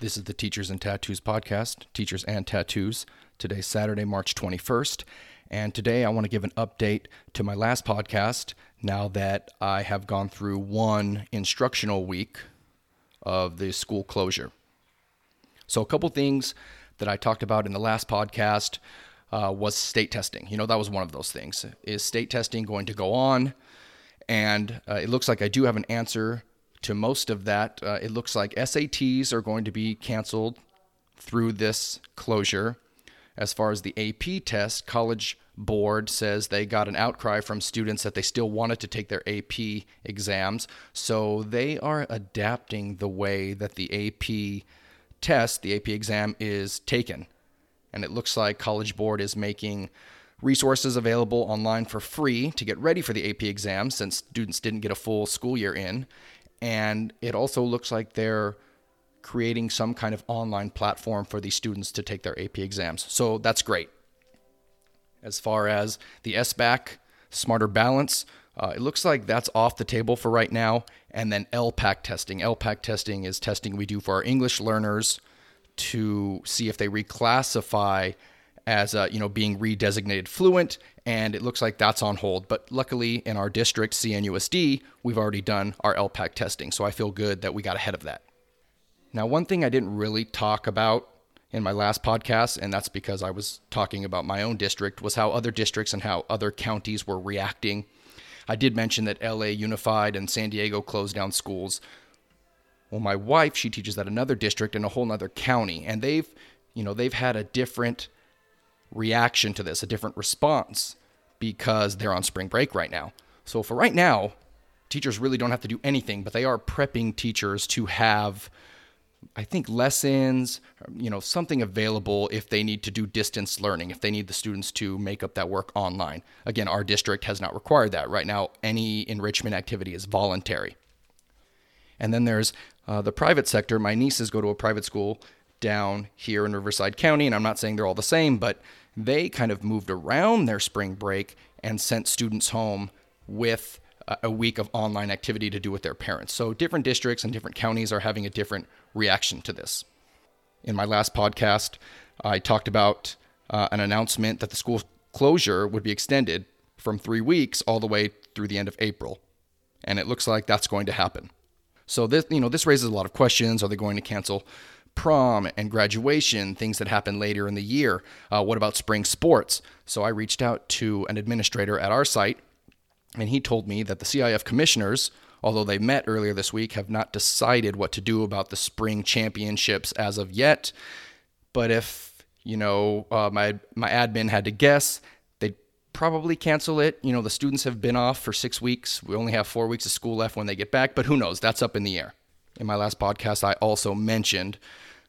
This is the Teachers and Tattoos podcast, Teachers and Tattoos. Today's Saturday, March 21st. And today I want to give an update to my last podcast now that I have gone through one instructional week of the school closure. So, a couple things that I talked about in the last podcast uh, was state testing. You know, that was one of those things. Is state testing going to go on? And uh, it looks like I do have an answer to most of that. Uh, it looks like SATs are going to be canceled through this closure. As far as the AP test, College Board says they got an outcry from students that they still wanted to take their AP exams. So they are adapting the way that the AP test, the AP exam, is taken. And it looks like College Board is making resources available online for free to get ready for the AP exam since students didn't get a full school year in. And it also looks like they're creating some kind of online platform for these students to take their AP exams. So that's great. As far as the SBAC, Smarter Balance, uh, it looks like that's off the table for right now. And then ELPAC testing. ELPAC testing is testing we do for our English learners to see if they reclassify as uh, you know being redesignated fluent and it looks like that's on hold. But luckily in our district cnusd we've already done our ELPAC testing so i feel good that we got ahead of that. Now one thing i didn't really talk about in my last podcast and that's because i was talking about my own district was how other districts and how other counties were reacting. I did mention that la unified and san diego closed down schools. Well my wife she teaches at another district in a whole other county and they've you know they've had a different reaction to this, a different response because they're on spring break right now. So for right now, teachers really don't have to do anything, but they are prepping teachers to have I think lessons, you know, something available if they need to do distance learning, if they need the students to make up that work online. Again, our district has not required that. Right now, any enrichment activity is voluntary. And then there's uh, the private sector. My nieces go to a private school down here in Riverside County, and I'm not saying they're all the same, but they kind of moved around their spring break and sent students home with a week of online activity to do with their parents. So different districts and different counties are having a different reaction to this. In my last podcast, I talked about uh, an announcement that the school closure would be extended from three weeks all the way through the end of April. And it looks like that's going to happen. So this, you know, this raises a lot of questions. Are they going to cancel prom and graduation, things that happen later in the year. Uh, what about spring sports? So I reached out to an administrator at our site, and he told me that the CIF commissioners, although they met earlier this week, have not decided what to do about the spring championships as of yet. But if you know uh, my my admin had to guess, they'd probably cancel it. You know the students have been off for six weeks. We only have four weeks of school left when they get back, but who knows? That's up in the air. In my last podcast, I also mentioned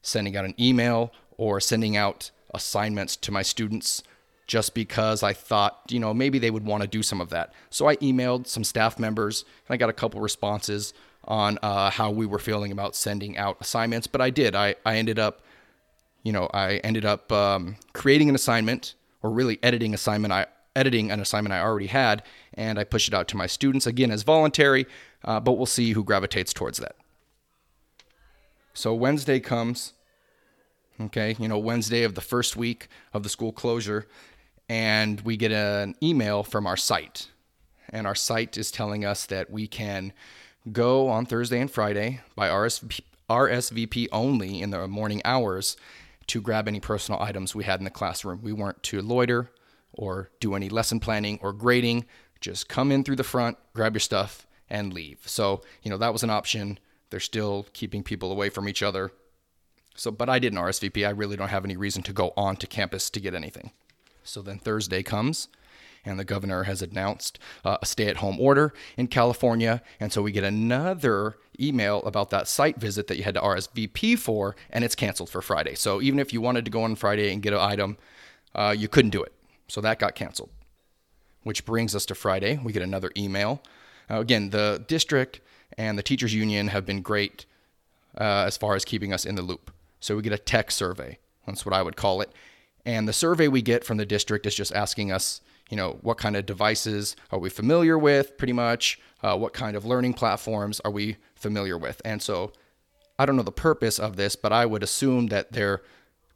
sending out an email or sending out assignments to my students just because I thought, you know, maybe they would want to do some of that. So I emailed some staff members and I got a couple responses on uh, how we were feeling about sending out assignments. But I did. I, I ended up, you know, I ended up um, creating an assignment or really editing assignment I editing an assignment I already had, and I pushed it out to my students again as voluntary. Uh, but we'll see who gravitates towards that. So Wednesday comes, okay, you know, Wednesday of the first week of the school closure, and we get an email from our site. And our site is telling us that we can go on Thursday and Friday by RSVP, RSVP only in the morning hours to grab any personal items we had in the classroom. We weren't to loiter or do any lesson planning or grading. Just come in through the front, grab your stuff, and leave. So, you know, that was an option they're still keeping people away from each other. So, but I didn't RSVP. I really don't have any reason to go on to campus to get anything. So then Thursday comes, and the governor has announced uh, a stay at home order in California. And so we get another email about that site visit that you had to RSVP for, and it's canceled for Friday. So even if you wanted to go on Friday and get an item, uh, you couldn't do it. So that got canceled. Which brings us to Friday. We get another email. Uh, again, the district and the teachers union have been great uh, as far as keeping us in the loop. So we get a tech survey. That's what I would call it. And the survey we get from the district is just asking us, you know, what kind of devices are we familiar with, pretty much? Uh, what kind of learning platforms are we familiar with? And so I don't know the purpose of this, but I would assume that they're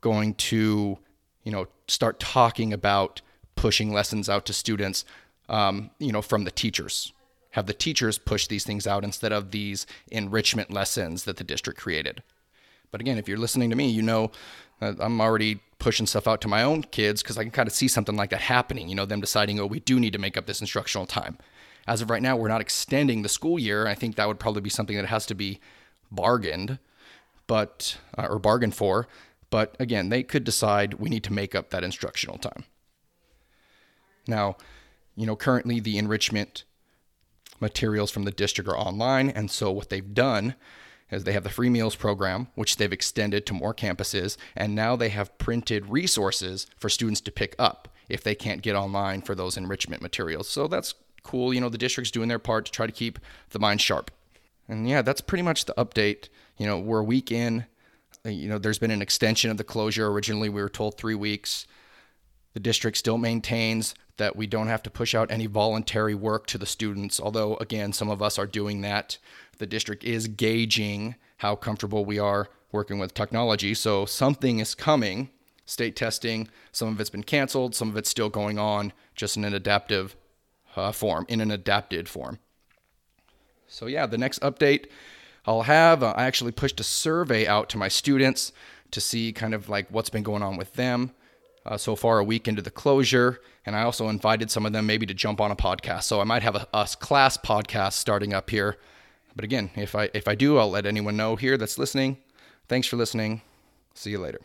going to, you know, start talking about pushing lessons out to students, um, you know, from the teachers. Have the teachers push these things out instead of these enrichment lessons that the district created. But again, if you're listening to me, you know I'm already pushing stuff out to my own kids because I can kind of see something like that happening. You know, them deciding, oh, we do need to make up this instructional time. As of right now, we're not extending the school year. I think that would probably be something that has to be bargained, but uh, or bargained for. But again, they could decide we need to make up that instructional time. Now, you know, currently the enrichment materials from the district are online, and so what they've done is they have the free meals program, which they've extended to more campuses, and now they have printed resources for students to pick up if they can't get online for those enrichment materials. So that's cool. You know, the district's doing their part to try to keep the mind sharp. And yeah, that's pretty much the update. You know, we're a week in. Uh, you know, there's been an extension of the closure. Originally, we were told three weeks. The district still maintains that we don't have to push out any voluntary work to the students, although, again, some of us are doing that. The district is gauging how comfortable we are working with technology. So something is coming. State testing, some of it's been canceled, some of it's still going on, just in an adaptive uh, form, in an adapted form. So, yeah, the next update I'll have, uh, I actually pushed a survey out to my students to see kind of like what's been going on with them uh, so far, a week into the closure. And I also invited some of them maybe to jump on a podcast. So I might have a, a class podcast starting up here but again, if I if I do, I'll let anyone know here that's listening. Thanks for listening. See you later.